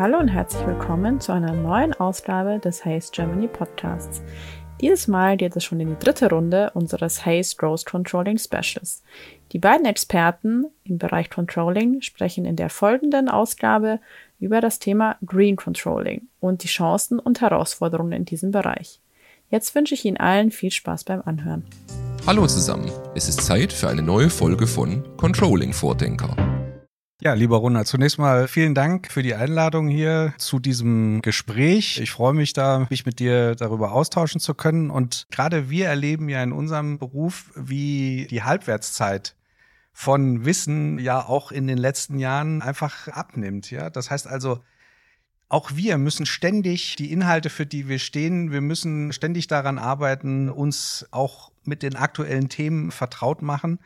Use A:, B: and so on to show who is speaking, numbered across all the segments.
A: Hallo und herzlich willkommen zu einer neuen Ausgabe des Haze Germany Podcasts. Dieses Mal geht es schon in die dritte Runde unseres Haze Growth Controlling Specials. Die beiden Experten im Bereich Controlling sprechen in der folgenden Ausgabe über das Thema Green Controlling und die Chancen und Herausforderungen in diesem Bereich. Jetzt wünsche ich Ihnen allen viel Spaß beim Anhören.
B: Hallo zusammen, es ist Zeit für eine neue Folge von Controlling Vordenker.
C: Ja, lieber Ronald, zunächst mal vielen Dank für die Einladung hier zu diesem Gespräch. Ich freue mich da, mich mit dir darüber austauschen zu können. Und gerade wir erleben ja in unserem Beruf, wie die Halbwertszeit von Wissen ja auch in den letzten Jahren einfach abnimmt. Ja, das heißt also, auch wir müssen ständig die Inhalte, für die wir stehen, wir müssen ständig daran arbeiten, uns auch mit den aktuellen Themen vertraut machen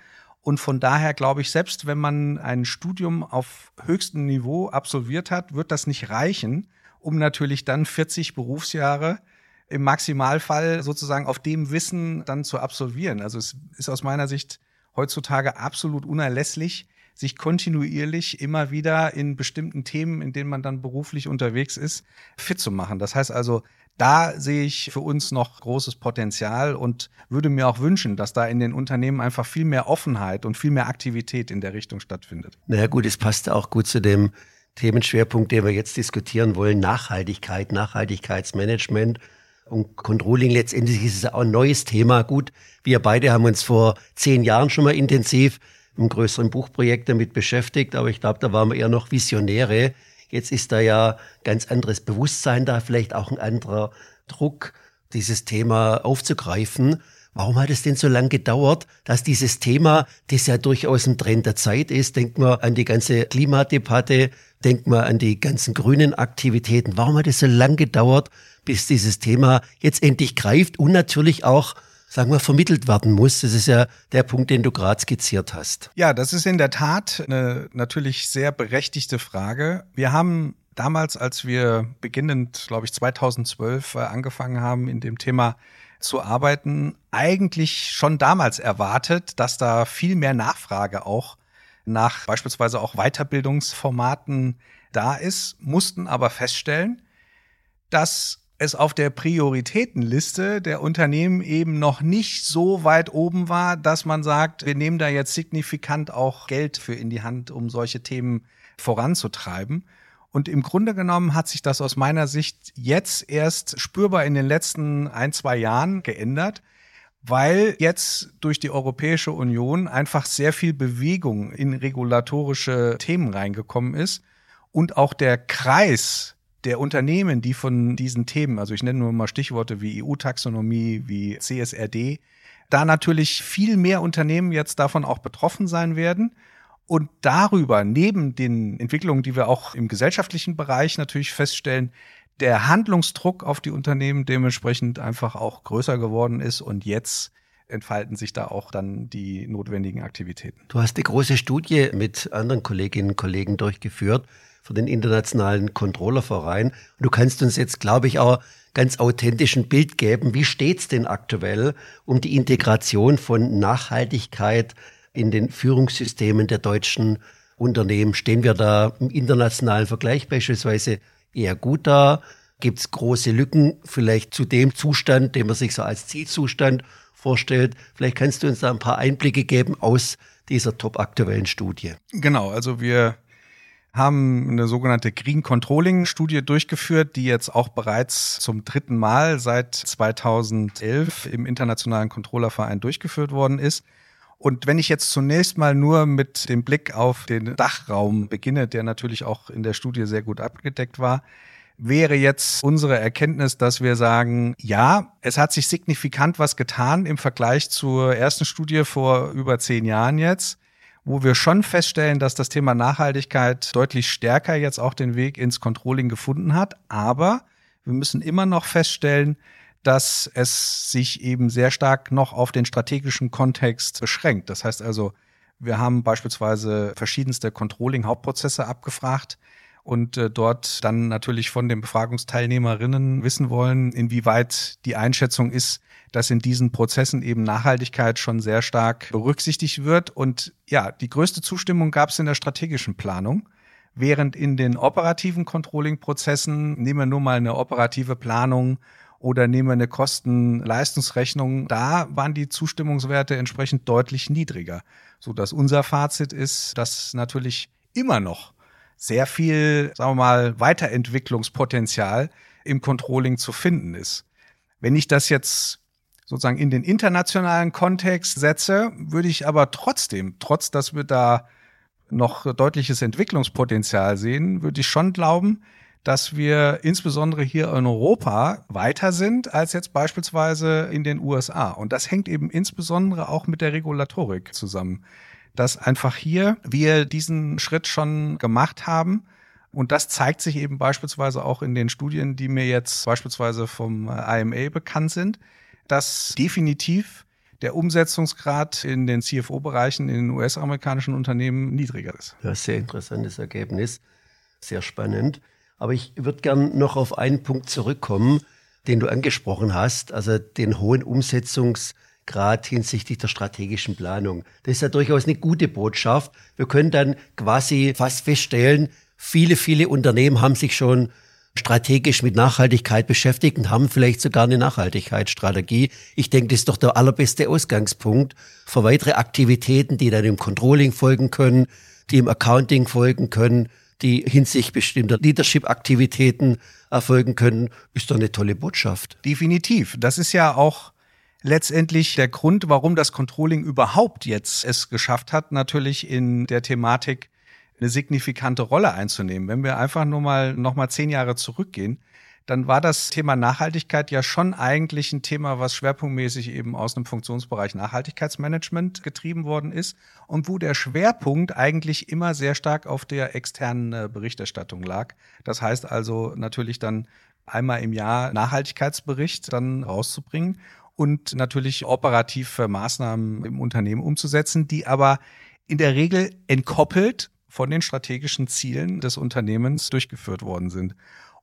C: und von daher glaube ich, selbst wenn man ein Studium auf höchstem Niveau absolviert hat, wird das nicht reichen, um natürlich dann 40 Berufsjahre im Maximalfall sozusagen auf dem Wissen dann zu absolvieren. Also es ist aus meiner Sicht heutzutage absolut unerlässlich, sich kontinuierlich immer wieder in bestimmten Themen, in denen man dann beruflich unterwegs ist, fit zu machen. Das heißt also, da sehe ich für uns noch großes Potenzial und würde mir auch wünschen, dass da in den Unternehmen einfach viel mehr Offenheit und viel mehr Aktivität in der Richtung stattfindet.
D: Naja gut, es passt auch gut zu dem Themenschwerpunkt, den wir jetzt diskutieren wollen, Nachhaltigkeit, Nachhaltigkeitsmanagement und Controlling. Letztendlich ist es auch ein neues Thema. Gut, wir beide haben uns vor zehn Jahren schon mal intensiv im größeren Buchprojekt damit beschäftigt, aber ich glaube, da waren wir eher noch Visionäre Jetzt ist da ja ganz anderes Bewusstsein da, vielleicht auch ein anderer Druck, dieses Thema aufzugreifen. Warum hat es denn so lange gedauert, dass dieses Thema, das ja durchaus ein Trend der Zeit ist, denkt man an die ganze Klimadebatte, denkt man an die ganzen grünen Aktivitäten. Warum hat es so lange gedauert, bis dieses Thema jetzt endlich greift und natürlich auch sagen wir, vermittelt werden muss. Das ist ja der Punkt, den du gerade skizziert hast.
C: Ja, das ist in der Tat eine natürlich sehr berechtigte Frage. Wir haben damals, als wir beginnend, glaube ich, 2012 äh, angefangen haben, in dem Thema zu arbeiten, eigentlich schon damals erwartet, dass da viel mehr Nachfrage auch nach beispielsweise auch Weiterbildungsformaten da ist, mussten aber feststellen, dass es auf der Prioritätenliste der Unternehmen eben noch nicht so weit oben war, dass man sagt, wir nehmen da jetzt signifikant auch Geld für in die Hand, um solche Themen voranzutreiben. Und im Grunde genommen hat sich das aus meiner Sicht jetzt erst spürbar in den letzten ein, zwei Jahren geändert, weil jetzt durch die Europäische Union einfach sehr viel Bewegung in regulatorische Themen reingekommen ist und auch der Kreis der Unternehmen, die von diesen Themen, also ich nenne nur mal Stichworte wie EU-Taxonomie, wie CSRD, da natürlich viel mehr Unternehmen jetzt davon auch betroffen sein werden. Und darüber, neben den Entwicklungen, die wir auch im gesellschaftlichen Bereich natürlich feststellen, der Handlungsdruck auf die Unternehmen dementsprechend einfach auch größer geworden ist und jetzt entfalten sich da auch dann die notwendigen Aktivitäten.
D: Du hast die große Studie mit anderen Kolleginnen und Kollegen durchgeführt für den Internationalen Controllerverein. Du kannst uns jetzt, glaube ich, auch ganz authentisch ein Bild geben. Wie steht's denn aktuell um die Integration von Nachhaltigkeit in den Führungssystemen der deutschen Unternehmen? Stehen wir da im internationalen Vergleich beispielsweise eher gut da? Gibt es große Lücken vielleicht zu dem Zustand, den man sich so als Zielzustand vorstellt? Vielleicht kannst du uns da ein paar Einblicke geben aus dieser top aktuellen Studie.
C: Genau, also wir haben eine sogenannte Green Controlling Studie durchgeführt, die jetzt auch bereits zum dritten Mal seit 2011 im Internationalen Controllerverein durchgeführt worden ist. Und wenn ich jetzt zunächst mal nur mit dem Blick auf den Dachraum beginne, der natürlich auch in der Studie sehr gut abgedeckt war, wäre jetzt unsere Erkenntnis, dass wir sagen, ja, es hat sich signifikant was getan im Vergleich zur ersten Studie vor über zehn Jahren jetzt wo wir schon feststellen, dass das Thema Nachhaltigkeit deutlich stärker jetzt auch den Weg ins Controlling gefunden hat. Aber wir müssen immer noch feststellen, dass es sich eben sehr stark noch auf den strategischen Kontext beschränkt. Das heißt also, wir haben beispielsweise verschiedenste Controlling-Hauptprozesse abgefragt und äh, dort dann natürlich von den Befragungsteilnehmerinnen wissen wollen, inwieweit die Einschätzung ist, dass in diesen Prozessen eben Nachhaltigkeit schon sehr stark berücksichtigt wird. Und ja, die größte Zustimmung gab es in der strategischen Planung, während in den operativen Controlling-Prozessen, nehmen wir nur mal eine operative Planung oder nehmen wir eine Kosten-Leistungsrechnung, da waren die Zustimmungswerte entsprechend deutlich niedriger, so dass unser Fazit ist, dass natürlich immer noch sehr viel, sagen wir mal, Weiterentwicklungspotenzial im Controlling zu finden ist. Wenn ich das jetzt sozusagen in den internationalen Kontext setze, würde ich aber trotzdem, trotz dass wir da noch deutliches Entwicklungspotenzial sehen, würde ich schon glauben, dass wir insbesondere hier in Europa weiter sind als jetzt beispielsweise in den USA. Und das hängt eben insbesondere auch mit der Regulatorik zusammen, dass einfach hier wir diesen Schritt schon gemacht haben. Und das zeigt sich eben beispielsweise auch in den Studien, die mir jetzt beispielsweise vom IMA bekannt sind, dass definitiv der Umsetzungsgrad in den CFO-Bereichen in den US-amerikanischen Unternehmen niedriger ist.
D: Ja, sehr interessantes Ergebnis, sehr spannend. Aber ich würde gern noch auf einen Punkt zurückkommen, den du angesprochen hast, also den hohen Umsetzungsgrad hinsichtlich der strategischen Planung. Das ist ja durchaus eine gute Botschaft. Wir können dann quasi fast feststellen, viele, viele Unternehmen haben sich schon strategisch mit Nachhaltigkeit beschäftigt und haben vielleicht sogar eine Nachhaltigkeitsstrategie. Ich denke, das ist doch der allerbeste Ausgangspunkt für weitere Aktivitäten, die dann im Controlling folgen können, die im Accounting folgen können, die hinsichtlich bestimmter Leadership-Aktivitäten erfolgen können, ist doch eine tolle Botschaft.
C: Definitiv. Das ist ja auch letztendlich der Grund, warum das Controlling überhaupt jetzt es geschafft hat, natürlich in der Thematik eine signifikante Rolle einzunehmen. Wenn wir einfach nur mal noch mal zehn Jahre zurückgehen, dann war das Thema Nachhaltigkeit ja schon eigentlich ein Thema, was schwerpunktmäßig eben aus einem Funktionsbereich Nachhaltigkeitsmanagement getrieben worden ist und wo der Schwerpunkt eigentlich immer sehr stark auf der externen äh, Berichterstattung lag. Das heißt also natürlich dann einmal im Jahr Nachhaltigkeitsbericht dann rauszubringen und natürlich operativ Maßnahmen im Unternehmen umzusetzen, die aber in der Regel entkoppelt von den strategischen Zielen des Unternehmens durchgeführt worden sind.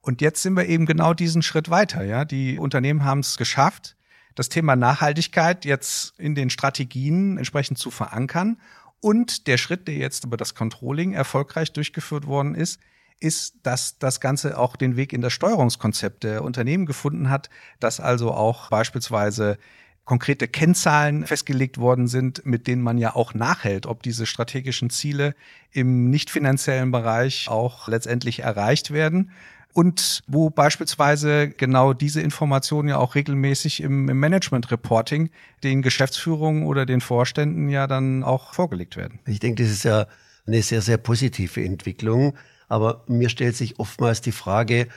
C: Und jetzt sind wir eben genau diesen Schritt weiter. Ja, die Unternehmen haben es geschafft, das Thema Nachhaltigkeit jetzt in den Strategien entsprechend zu verankern. Und der Schritt, der jetzt über das Controlling erfolgreich durchgeführt worden ist, ist, dass das Ganze auch den Weg in das Steuerungskonzept der Unternehmen gefunden hat, dass also auch beispielsweise konkrete Kennzahlen festgelegt worden sind, mit denen man ja auch nachhält, ob diese strategischen Ziele im nicht finanziellen Bereich auch letztendlich erreicht werden. Und wo beispielsweise genau diese Informationen ja auch regelmäßig im, im Management-Reporting den Geschäftsführungen oder den Vorständen ja dann auch vorgelegt werden.
D: Ich denke, das ist ja eine sehr, sehr positive Entwicklung. Aber mir stellt sich oftmals die Frage,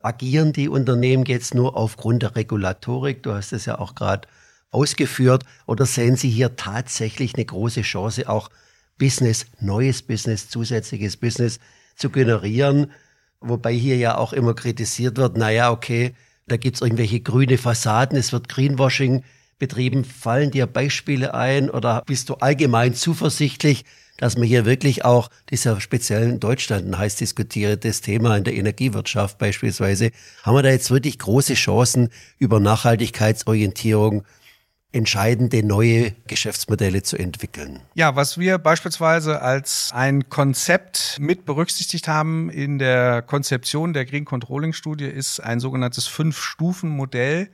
D: agieren die Unternehmen jetzt nur aufgrund der Regulatorik? Du hast es ja auch gerade ausgeführt oder sehen Sie hier tatsächlich eine große Chance, auch Business, neues Business, zusätzliches Business zu generieren? Wobei hier ja auch immer kritisiert wird, naja, okay, da gibt's irgendwelche grüne Fassaden, es wird Greenwashing betrieben. Fallen dir Beispiele ein oder bist du allgemein zuversichtlich, dass man hier wirklich auch dieser speziellen Deutschland ein heiß diskutiertes Thema in der Energiewirtschaft beispielsweise, haben wir da jetzt wirklich große Chancen über Nachhaltigkeitsorientierung entscheidende neue Geschäftsmodelle zu entwickeln.
C: Ja, was wir beispielsweise als ein Konzept mit berücksichtigt haben in der Konzeption der Green Controlling Studie ist ein sogenanntes Fünf-Stufen-Modell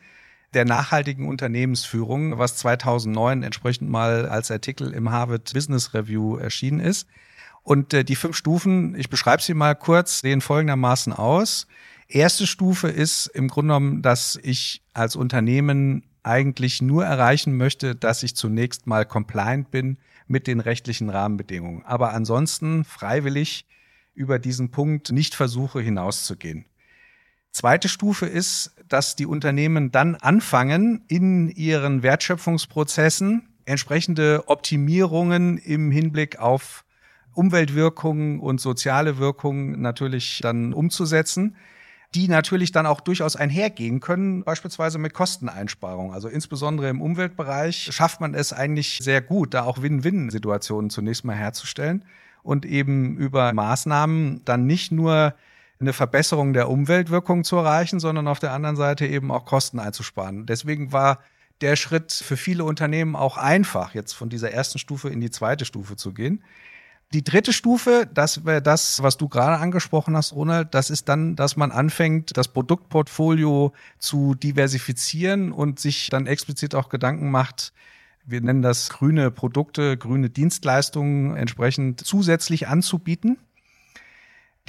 C: der nachhaltigen Unternehmensführung, was 2009 entsprechend mal als Artikel im Harvard Business Review erschienen ist. Und äh, die fünf Stufen, ich beschreibe sie mal kurz, sehen folgendermaßen aus. Erste Stufe ist im Grunde genommen, dass ich als Unternehmen eigentlich nur erreichen möchte, dass ich zunächst mal compliant bin mit den rechtlichen Rahmenbedingungen, aber ansonsten freiwillig über diesen Punkt nicht versuche hinauszugehen. Zweite Stufe ist, dass die Unternehmen dann anfangen, in ihren Wertschöpfungsprozessen entsprechende Optimierungen im Hinblick auf Umweltwirkungen und soziale Wirkungen natürlich dann umzusetzen die natürlich dann auch durchaus einhergehen können, beispielsweise mit Kosteneinsparungen. Also insbesondere im Umweltbereich schafft man es eigentlich sehr gut, da auch Win-Win-Situationen zunächst mal herzustellen und eben über Maßnahmen dann nicht nur eine Verbesserung der Umweltwirkung zu erreichen, sondern auf der anderen Seite eben auch Kosten einzusparen. Deswegen war der Schritt für viele Unternehmen auch einfach, jetzt von dieser ersten Stufe in die zweite Stufe zu gehen. Die dritte Stufe, das wäre das, was du gerade angesprochen hast, Ronald, das ist dann, dass man anfängt, das Produktportfolio zu diversifizieren und sich dann explizit auch Gedanken macht, wir nennen das grüne Produkte, grüne Dienstleistungen entsprechend zusätzlich anzubieten.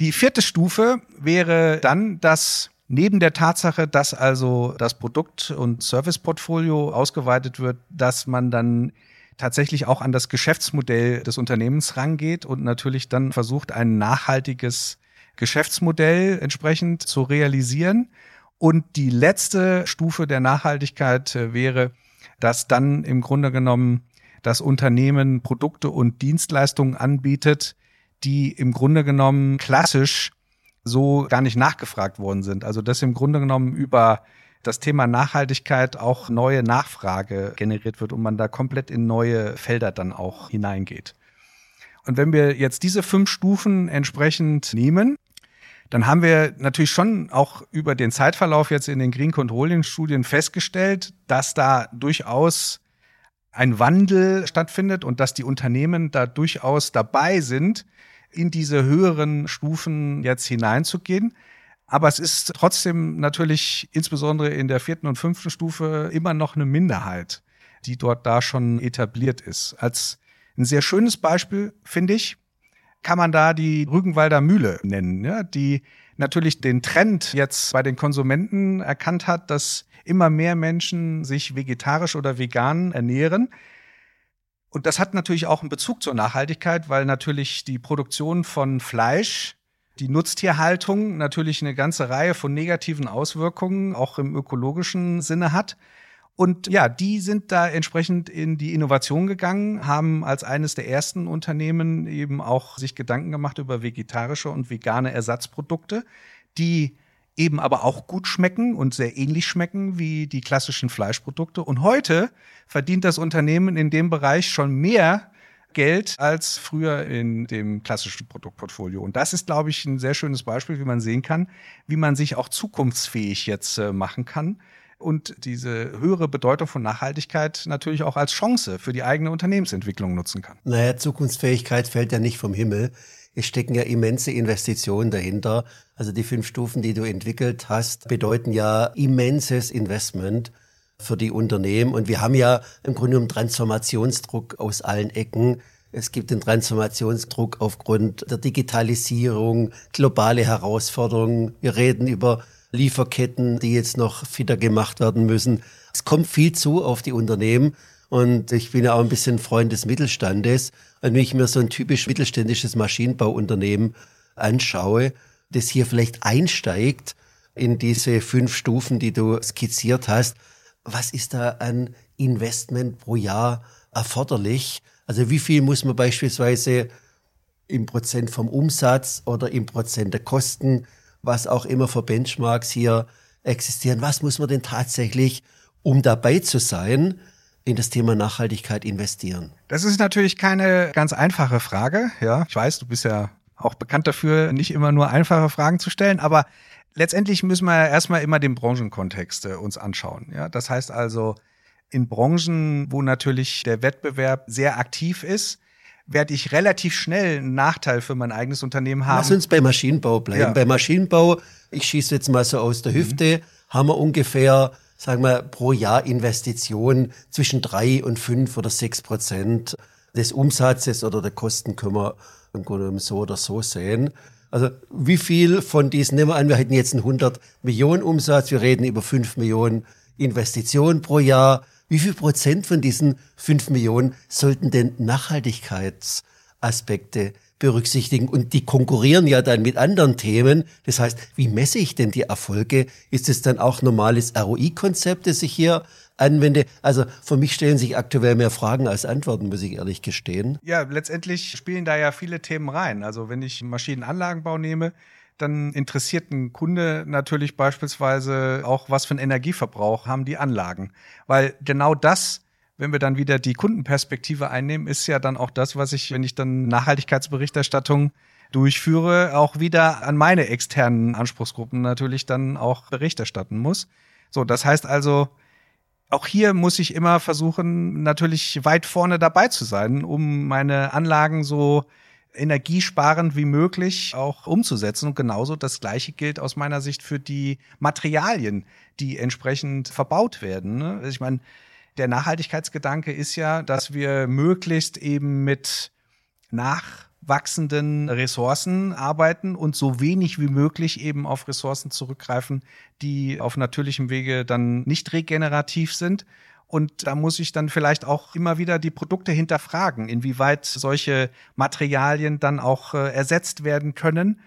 C: Die vierte Stufe wäre dann, dass neben der Tatsache, dass also das Produkt- und Serviceportfolio ausgeweitet wird, dass man dann tatsächlich auch an das Geschäftsmodell des Unternehmens rangeht und natürlich dann versucht, ein nachhaltiges Geschäftsmodell entsprechend zu realisieren. Und die letzte Stufe der Nachhaltigkeit äh, wäre, dass dann im Grunde genommen das Unternehmen Produkte und Dienstleistungen anbietet, die im Grunde genommen klassisch so gar nicht nachgefragt worden sind. Also dass im Grunde genommen über das Thema Nachhaltigkeit auch neue Nachfrage generiert wird und man da komplett in neue Felder dann auch hineingeht. Und wenn wir jetzt diese fünf Stufen entsprechend nehmen, dann haben wir natürlich schon auch über den Zeitverlauf jetzt in den Green Controlling Studien festgestellt, dass da durchaus ein Wandel stattfindet und dass die Unternehmen da durchaus dabei sind, in diese höheren Stufen jetzt hineinzugehen. Aber es ist trotzdem natürlich insbesondere in der vierten und fünften Stufe immer noch eine Minderheit, die dort da schon etabliert ist. Als ein sehr schönes Beispiel, finde ich, kann man da die Rügenwalder Mühle nennen, ja, die natürlich den Trend jetzt bei den Konsumenten erkannt hat, dass immer mehr Menschen sich vegetarisch oder vegan ernähren. Und das hat natürlich auch einen Bezug zur Nachhaltigkeit, weil natürlich die Produktion von Fleisch die Nutztierhaltung natürlich eine ganze Reihe von negativen Auswirkungen auch im ökologischen Sinne hat. Und ja, die sind da entsprechend in die Innovation gegangen, haben als eines der ersten Unternehmen eben auch sich Gedanken gemacht über vegetarische und vegane Ersatzprodukte, die eben aber auch gut schmecken und sehr ähnlich schmecken wie die klassischen Fleischprodukte. Und heute verdient das Unternehmen in dem Bereich schon mehr Geld als früher in dem klassischen Produktportfolio. Und das ist, glaube ich, ein sehr schönes Beispiel, wie man sehen kann, wie man sich auch zukunftsfähig jetzt äh, machen kann und diese höhere Bedeutung von Nachhaltigkeit natürlich auch als Chance für die eigene Unternehmensentwicklung nutzen kann.
D: Naja, Zukunftsfähigkeit fällt ja nicht vom Himmel. Es stecken ja immense Investitionen dahinter. Also die fünf Stufen, die du entwickelt hast, bedeuten ja immenses Investment für die Unternehmen. Und wir haben ja im Grunde genommen Transformationsdruck aus allen Ecken. Es gibt den Transformationsdruck aufgrund der Digitalisierung, globale Herausforderungen. Wir reden über Lieferketten, die jetzt noch fitter gemacht werden müssen. Es kommt viel zu auf die Unternehmen. Und ich bin ja auch ein bisschen Freund des Mittelstandes. Und wenn ich mir so ein typisch mittelständisches Maschinenbauunternehmen anschaue, das hier vielleicht einsteigt in diese fünf Stufen, die du skizziert hast, was ist da an Investment pro Jahr erforderlich? Also wie viel muss man beispielsweise im Prozent vom Umsatz oder im Prozent der Kosten, was auch immer für Benchmarks hier existieren, was muss man denn tatsächlich, um dabei zu sein, in das Thema Nachhaltigkeit investieren?
C: Das ist natürlich keine ganz einfache Frage. Ja, ich weiß, du bist ja auch bekannt dafür, nicht immer nur einfache Fragen zu stellen, aber letztendlich müssen wir ja erstmal immer den Branchenkontext äh, uns anschauen. Ja, das heißt also, in Branchen, wo natürlich der Wettbewerb sehr aktiv ist, werde ich relativ schnell einen Nachteil für mein eigenes Unternehmen haben.
D: Lass uns bei Maschinenbau bleiben. Ja. Bei Maschinenbau, ich schieße jetzt mal so aus der Hüfte, mhm. haben wir ungefähr, sagen wir, pro Jahr Investitionen zwischen drei und fünf oder sechs Prozent des Umsatzes oder der Kosten können wir im Grunde so oder so sehen. Also wie viel von diesen, nehmen wir an, wir hätten jetzt einen 100 Millionen Umsatz, wir reden über 5 Millionen Investitionen pro Jahr. Wie viel Prozent von diesen 5 Millionen sollten denn Nachhaltigkeitsaspekte berücksichtigen? Und die konkurrieren ja dann mit anderen Themen. Das heißt, wie messe ich denn die Erfolge? Ist es dann auch normales ROI-Konzept, das ich hier anwende. Also für mich stellen sich aktuell mehr Fragen als Antworten, muss ich ehrlich gestehen.
C: Ja, letztendlich spielen da ja viele Themen rein. Also wenn ich Maschinenanlagenbau nehme, dann interessiert ein Kunde natürlich beispielsweise auch, was für einen Energieverbrauch haben die Anlagen. Weil genau das, wenn wir dann wieder die Kundenperspektive einnehmen, ist ja dann auch das, was ich, wenn ich dann Nachhaltigkeitsberichterstattung durchführe, auch wieder an meine externen Anspruchsgruppen natürlich dann auch Bericht erstatten muss. So, das heißt also, auch hier muss ich immer versuchen, natürlich weit vorne dabei zu sein, um meine Anlagen so energiesparend wie möglich auch umzusetzen. Und genauso das Gleiche gilt aus meiner Sicht für die Materialien, die entsprechend verbaut werden. Ne? Also ich meine, der Nachhaltigkeitsgedanke ist ja, dass wir möglichst eben mit nachwachsenden Ressourcen arbeiten und so wenig wie möglich eben auf Ressourcen zurückgreifen, die auf natürlichem Wege dann nicht regenerativ sind. Und da muss ich dann vielleicht auch immer wieder die Produkte hinterfragen, inwieweit solche Materialien dann auch äh, ersetzt werden können.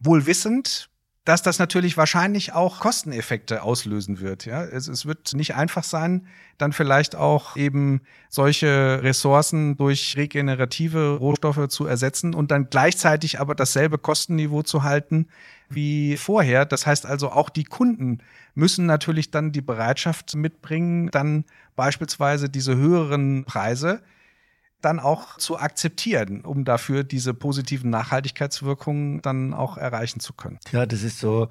C: Wohl wissend, dass das natürlich wahrscheinlich auch Kosteneffekte auslösen wird. Ja, es, es wird nicht einfach sein, dann vielleicht auch eben solche Ressourcen durch regenerative Rohstoffe zu ersetzen und dann gleichzeitig aber dasselbe Kostenniveau zu halten wie vorher. Das heißt also auch die Kunden müssen natürlich dann die Bereitschaft mitbringen, dann beispielsweise diese höheren Preise dann auch zu akzeptieren, um dafür diese positiven Nachhaltigkeitswirkungen dann auch erreichen zu können.
D: Ja, das ist so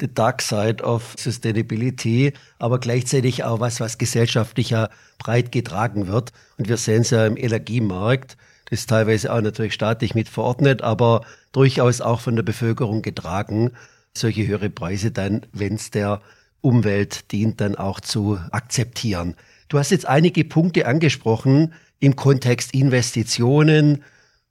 D: the dark side of sustainability, aber gleichzeitig auch was, was gesellschaftlich ja breit getragen wird. Und wir sehen es ja im Energiemarkt, das ist teilweise auch natürlich staatlich mit verordnet, aber durchaus auch von der Bevölkerung getragen, solche höhere Preise dann, wenn es der Umwelt dient, dann auch zu akzeptieren. Du hast jetzt einige Punkte angesprochen, im Kontext Investitionen,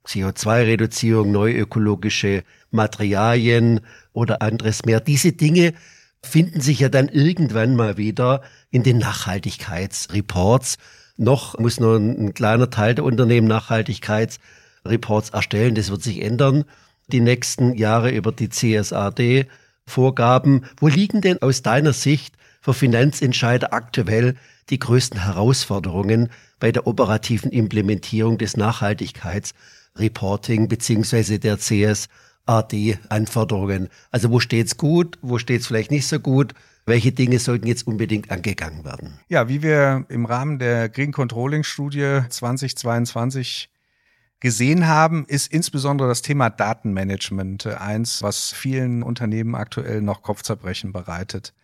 D: CO2-Reduzierung, neuökologische Materialien oder anderes mehr. Diese Dinge finden sich ja dann irgendwann mal wieder in den Nachhaltigkeitsreports. Noch muss nur ein, kleiner Teil der Unternehmen Nachhaltigkeitsreports erstellen. Das wird sich ändern die nächsten Jahre über die CSRD-Vorgaben. Wo liegen denn aus deiner Sicht für Finanzentscheider aktuell die größten Herausforderungen bei der operativen Implementierung des Nachhaltigkeitsreporting beziehungsweise der CSRD-Anforderungen. Also wo steht's gut, wo steht's vielleicht nicht so gut? Welche Dinge sollten jetzt unbedingt angegangen werden?
C: Ja, wie wir im Rahmen der Green Controlling Studie 2022 gesehen haben, ist insbesondere das Thema Datenmanagement eins, was vielen Unternehmen aktuell noch Kopfzerbrechen bereitet.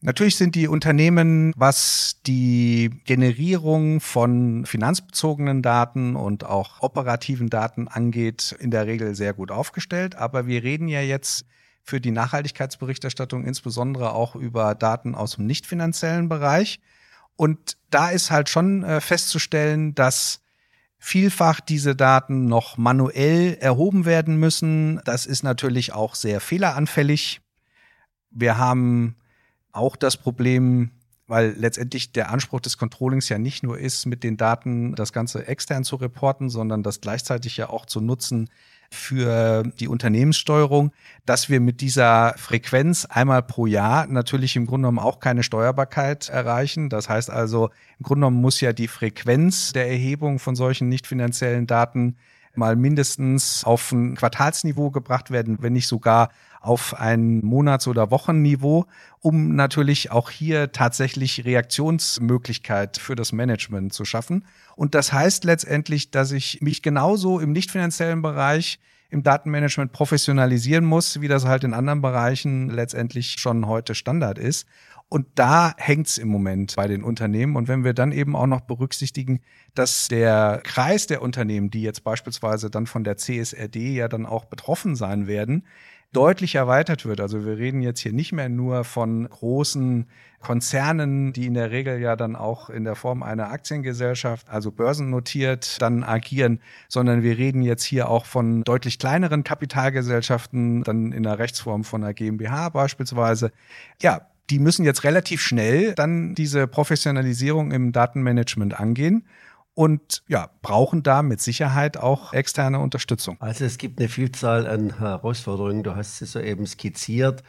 C: Natürlich sind die Unternehmen, was die Generierung von finanzbezogenen Daten und auch operativen Daten angeht, in der Regel sehr gut aufgestellt. Aber wir reden ja jetzt für die Nachhaltigkeitsberichterstattung insbesondere auch über Daten aus dem nicht finanziellen Bereich. Und da ist halt schon äh, festzustellen, dass vielfach diese Daten noch manuell erhoben werden müssen. Das ist natürlich auch sehr fehleranfällig. Wir haben auch das Problem, weil letztendlich der Anspruch des Controllings ja nicht nur ist, mit den Daten das Ganze extern zu reporten, sondern das gleichzeitig ja auch zu nutzen für die Unternehmenssteuerung, dass wir mit dieser Frequenz einmal pro Jahr natürlich im Grunde genommen auch keine Steuerbarkeit erreichen. Das heißt also, im Grunde genommen muss ja die Frequenz der Erhebung von solchen nicht finanziellen Daten mal mindestens auf ein Quartalsniveau gebracht werden, wenn nicht sogar auf ein Monats- oder Wochenniveau, um natürlich auch hier tatsächlich Reaktionsmöglichkeit für das Management zu schaffen. Und das heißt letztendlich, dass ich mich genauso im nicht finanziellen Bereich im Datenmanagement professionalisieren muss, wie das halt in anderen Bereichen letztendlich schon heute Standard ist. Und da hängt's im Moment bei den Unternehmen. Und wenn wir dann eben auch noch berücksichtigen, dass der Kreis der Unternehmen, die jetzt beispielsweise dann von der CSRD ja dann auch betroffen sein werden, deutlich erweitert wird. Also wir reden jetzt hier nicht mehr nur von großen Konzernen, die in der Regel ja dann auch in der Form einer Aktiengesellschaft, also börsennotiert, dann agieren, sondern wir reden jetzt hier auch von deutlich kleineren Kapitalgesellschaften, dann in der Rechtsform von einer GmbH beispielsweise. Ja, die müssen jetzt relativ schnell dann diese Professionalisierung im Datenmanagement angehen und ja, brauchen da mit Sicherheit auch externe Unterstützung.
D: Also es gibt eine Vielzahl an Herausforderungen, du hast sie soeben skizziert,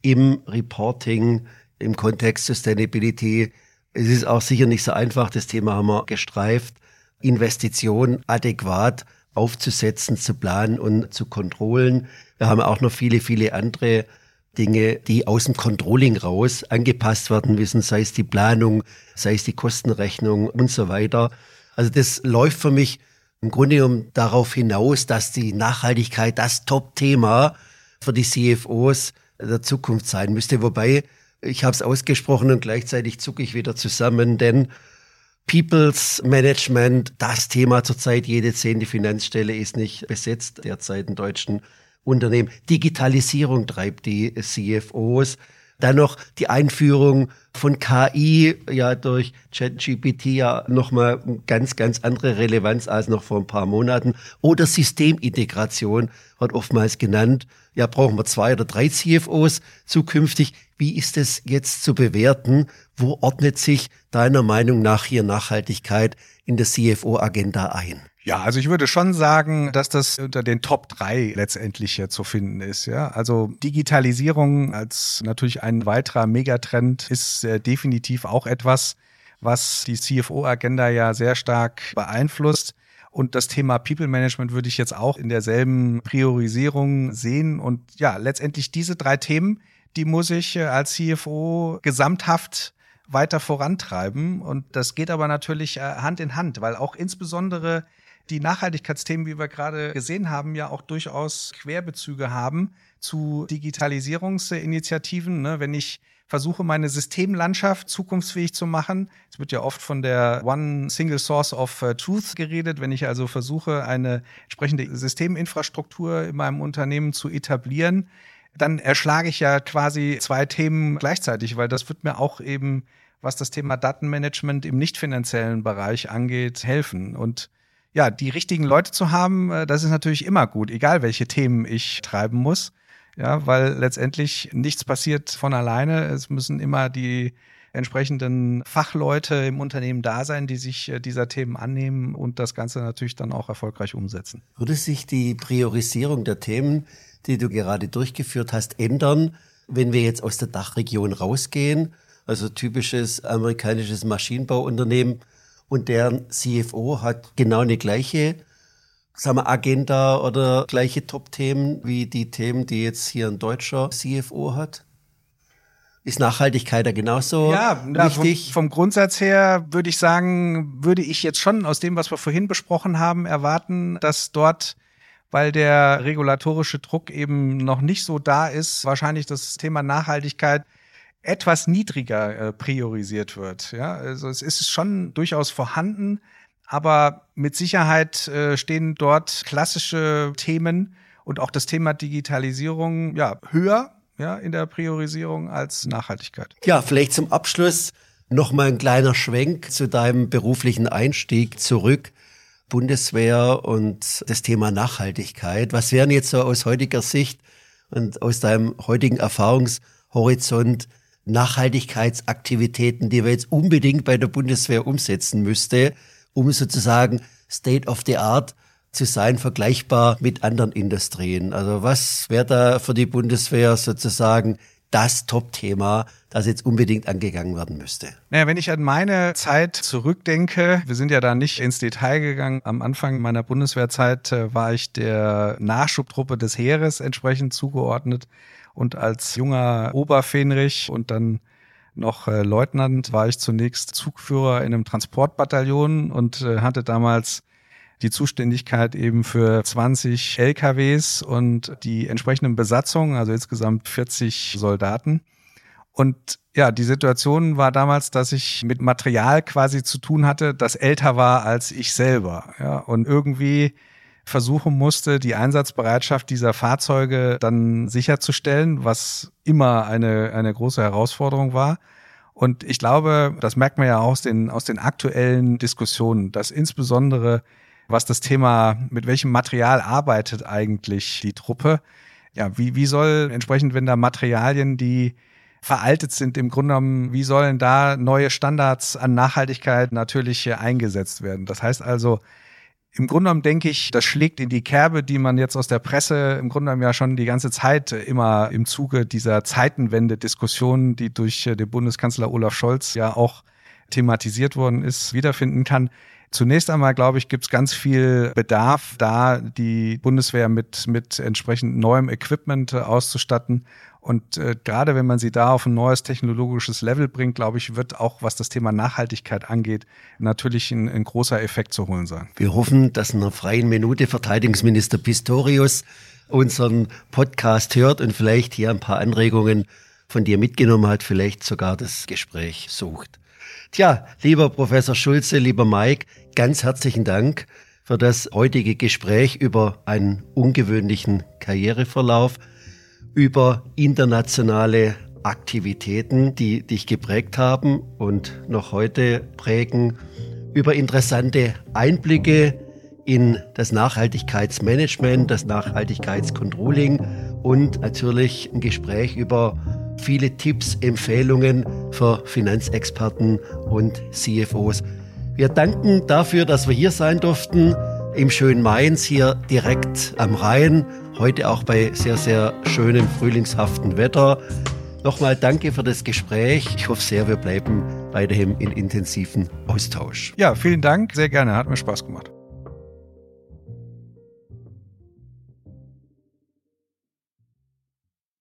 D: im Reporting, im Kontext Sustainability. Es ist auch sicher nicht so einfach, das Thema haben wir gestreift, Investitionen adäquat aufzusetzen, zu planen und zu kontrollen. Wir haben auch noch viele, viele andere Dinge, die aus dem Controlling raus angepasst werden müssen, sei es die Planung, sei es die Kostenrechnung und so weiter. Also das läuft für mich im Grunde genommen darauf hinaus, dass die Nachhaltigkeit das Top-Thema für die CFOs der Zukunft sein müsste. Wobei, ich habe es ausgesprochen und gleichzeitig zucke ich wieder zusammen, denn People's Management, das Thema zurzeit, jede zehnte Finanzstelle ist nicht besetzt derzeit in deutschen Unternehmen. Digitalisierung treibt die CFOs. Dann noch die Einführung von KI, ja durch ChatGPT ja nochmal ganz, ganz andere Relevanz als noch vor ein paar Monaten. Oder Systemintegration wird oftmals genannt. Ja, brauchen wir zwei oder drei CFOs zukünftig. Wie ist es jetzt zu bewerten? Wo ordnet sich deiner Meinung nach hier Nachhaltigkeit in der CFO-Agenda ein?
C: Ja, also ich würde schon sagen, dass das unter den Top drei letztendlich hier zu finden ist. Ja, also Digitalisierung als natürlich ein weiterer Megatrend ist äh, definitiv auch etwas, was die CFO-Agenda ja sehr stark beeinflusst. Und das Thema People Management würde ich jetzt auch in derselben Priorisierung sehen. Und ja, letztendlich diese drei Themen, die muss ich äh, als CFO gesamthaft weiter vorantreiben. Und das geht aber natürlich äh, Hand in Hand, weil auch insbesondere die Nachhaltigkeitsthemen, wie wir gerade gesehen haben, ja auch durchaus Querbezüge haben zu Digitalisierungsinitiativen. Ne? Wenn ich versuche, meine Systemlandschaft zukunftsfähig zu machen. Es wird ja oft von der One Single Source of uh, Truth geredet. Wenn ich also versuche, eine entsprechende Systeminfrastruktur in meinem Unternehmen zu etablieren, dann erschlage ich ja quasi zwei Themen gleichzeitig, weil das wird mir auch eben, was das Thema Datenmanagement im nicht finanziellen Bereich angeht, helfen. Und ja, die richtigen Leute zu haben, äh, das ist natürlich immer gut, egal welche Themen ich treiben muss. Ja, weil letztendlich nichts passiert von alleine. Es müssen immer die entsprechenden Fachleute im Unternehmen da sein, die sich äh, dieser Themen annehmen und das Ganze natürlich dann auch erfolgreich umsetzen.
D: Würde sich die Priorisierung der Themen, die du gerade durchgeführt hast, ändern, wenn wir jetzt aus der Dachregion rausgehen? Also typisches amerikanisches Maschinenbauunternehmen und deren CFO hat genau eine gleiche sagen wir, Agenda oder gleiche Top-Themen wie die Themen, die jetzt hier ein deutscher CFO hat? Ist Nachhaltigkeit da genauso
C: ja, wichtig? Ja, vom, vom Grundsatz her würde ich sagen, würde ich jetzt schon aus dem, was wir vorhin besprochen haben, erwarten, dass dort weil der regulatorische Druck eben noch nicht so da ist, wahrscheinlich das Thema Nachhaltigkeit etwas niedriger äh, priorisiert wird. Ja, also es ist schon durchaus vorhanden, aber mit Sicherheit äh, stehen dort klassische Themen und auch das Thema Digitalisierung ja höher ja in der Priorisierung als Nachhaltigkeit.
D: Ja, vielleicht zum Abschluss noch mal ein kleiner Schwenk zu deinem beruflichen Einstieg zurück. Bundeswehr und das Thema Nachhaltigkeit. Was wären jetzt so aus heutiger Sicht und aus deinem heutigen Erfahrungshorizont Nachhaltigkeitsaktivitäten, die wir jetzt unbedingt bei der Bundeswehr umsetzen müsste, um sozusagen State of the Art zu sein, vergleichbar mit anderen Industrien. Also was wäre da für die Bundeswehr sozusagen das Top-Thema, das jetzt unbedingt angegangen werden müsste?
C: Naja, wenn ich an meine Zeit zurückdenke, wir sind ja da nicht ins Detail gegangen. Am Anfang meiner Bundeswehrzeit äh, war ich der Nachschubtruppe des Heeres entsprechend zugeordnet. Und als junger Oberfähnrich und dann noch äh, Leutnant war ich zunächst Zugführer in einem Transportbataillon und äh, hatte damals die Zuständigkeit eben für 20 LKWs und die entsprechenden Besatzungen, also insgesamt 40 Soldaten. Und ja, die Situation war damals, dass ich mit Material quasi zu tun hatte, das älter war als ich selber. Ja, und irgendwie versuchen musste, die Einsatzbereitschaft dieser Fahrzeuge dann sicherzustellen, was immer eine, eine große Herausforderung war. Und ich glaube, das merkt man ja aus den, aus den aktuellen Diskussionen, dass insbesondere was das Thema, mit welchem Material arbeitet eigentlich die Truppe, ja, wie, wie soll entsprechend, wenn da Materialien, die veraltet sind, im Grunde genommen, wie sollen da neue Standards an Nachhaltigkeit natürlich eingesetzt werden? Das heißt also, im Grunde genommen denke ich, das schlägt in die Kerbe, die man jetzt aus der Presse im Grunde genommen ja schon die ganze Zeit immer im Zuge dieser Zeitenwende-Diskussion, die durch äh, den Bundeskanzler Olaf Scholz ja auch thematisiert worden ist, wiederfinden kann. Zunächst einmal, glaube ich, gibt es ganz viel Bedarf, da die Bundeswehr mit, mit entsprechend neuem Equipment äh, auszustatten. Und äh, gerade wenn man sie da auf ein neues technologisches Level bringt, glaube ich, wird auch, was das Thema Nachhaltigkeit angeht, natürlich ein, ein großer Effekt zu holen sein.
D: Wir hoffen, dass in einer freien Minute Verteidigungsminister Pistorius unseren Podcast hört und vielleicht hier ein paar Anregungen von dir mitgenommen hat, vielleicht sogar das Gespräch sucht. Tja, lieber Professor Schulze, lieber Mike, ganz herzlichen Dank für das heutige Gespräch über einen ungewöhnlichen Karriereverlauf, über internationale Aktivitäten, die dich geprägt haben und noch heute prägen, über interessante Einblicke in das Nachhaltigkeitsmanagement, das Nachhaltigkeitscontrolling und natürlich ein Gespräch über viele Tipps, Empfehlungen für Finanzexperten und CFOs. Wir danken dafür, dass wir hier sein durften im schönen Mainz, hier direkt am Rhein, heute auch bei sehr, sehr schönem frühlingshaften Wetter. Nochmal danke für das Gespräch. Ich hoffe sehr, wir bleiben weiterhin in intensiven Austausch.
C: Ja, vielen Dank, sehr gerne, hat mir Spaß gemacht.